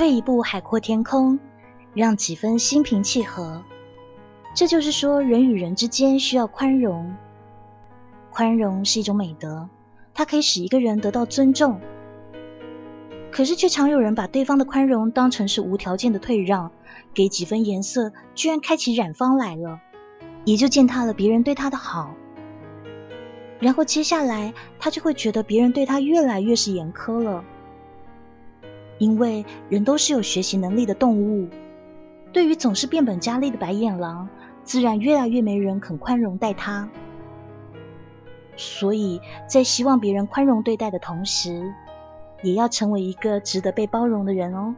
退一步，海阔天空，让几分心平气和。这就是说，人与人之间需要宽容。宽容是一种美德，它可以使一个人得到尊重。可是，却常有人把对方的宽容当成是无条件的退让，给几分颜色，居然开起染坊来了，也就践踏了别人对他的好。然后接下来，他就会觉得别人对他越来越是严苛了。因为人都是有学习能力的动物，对于总是变本加厉的白眼狼，自然越来越没人肯宽容待他。所以在希望别人宽容对待的同时，也要成为一个值得被包容的人哦。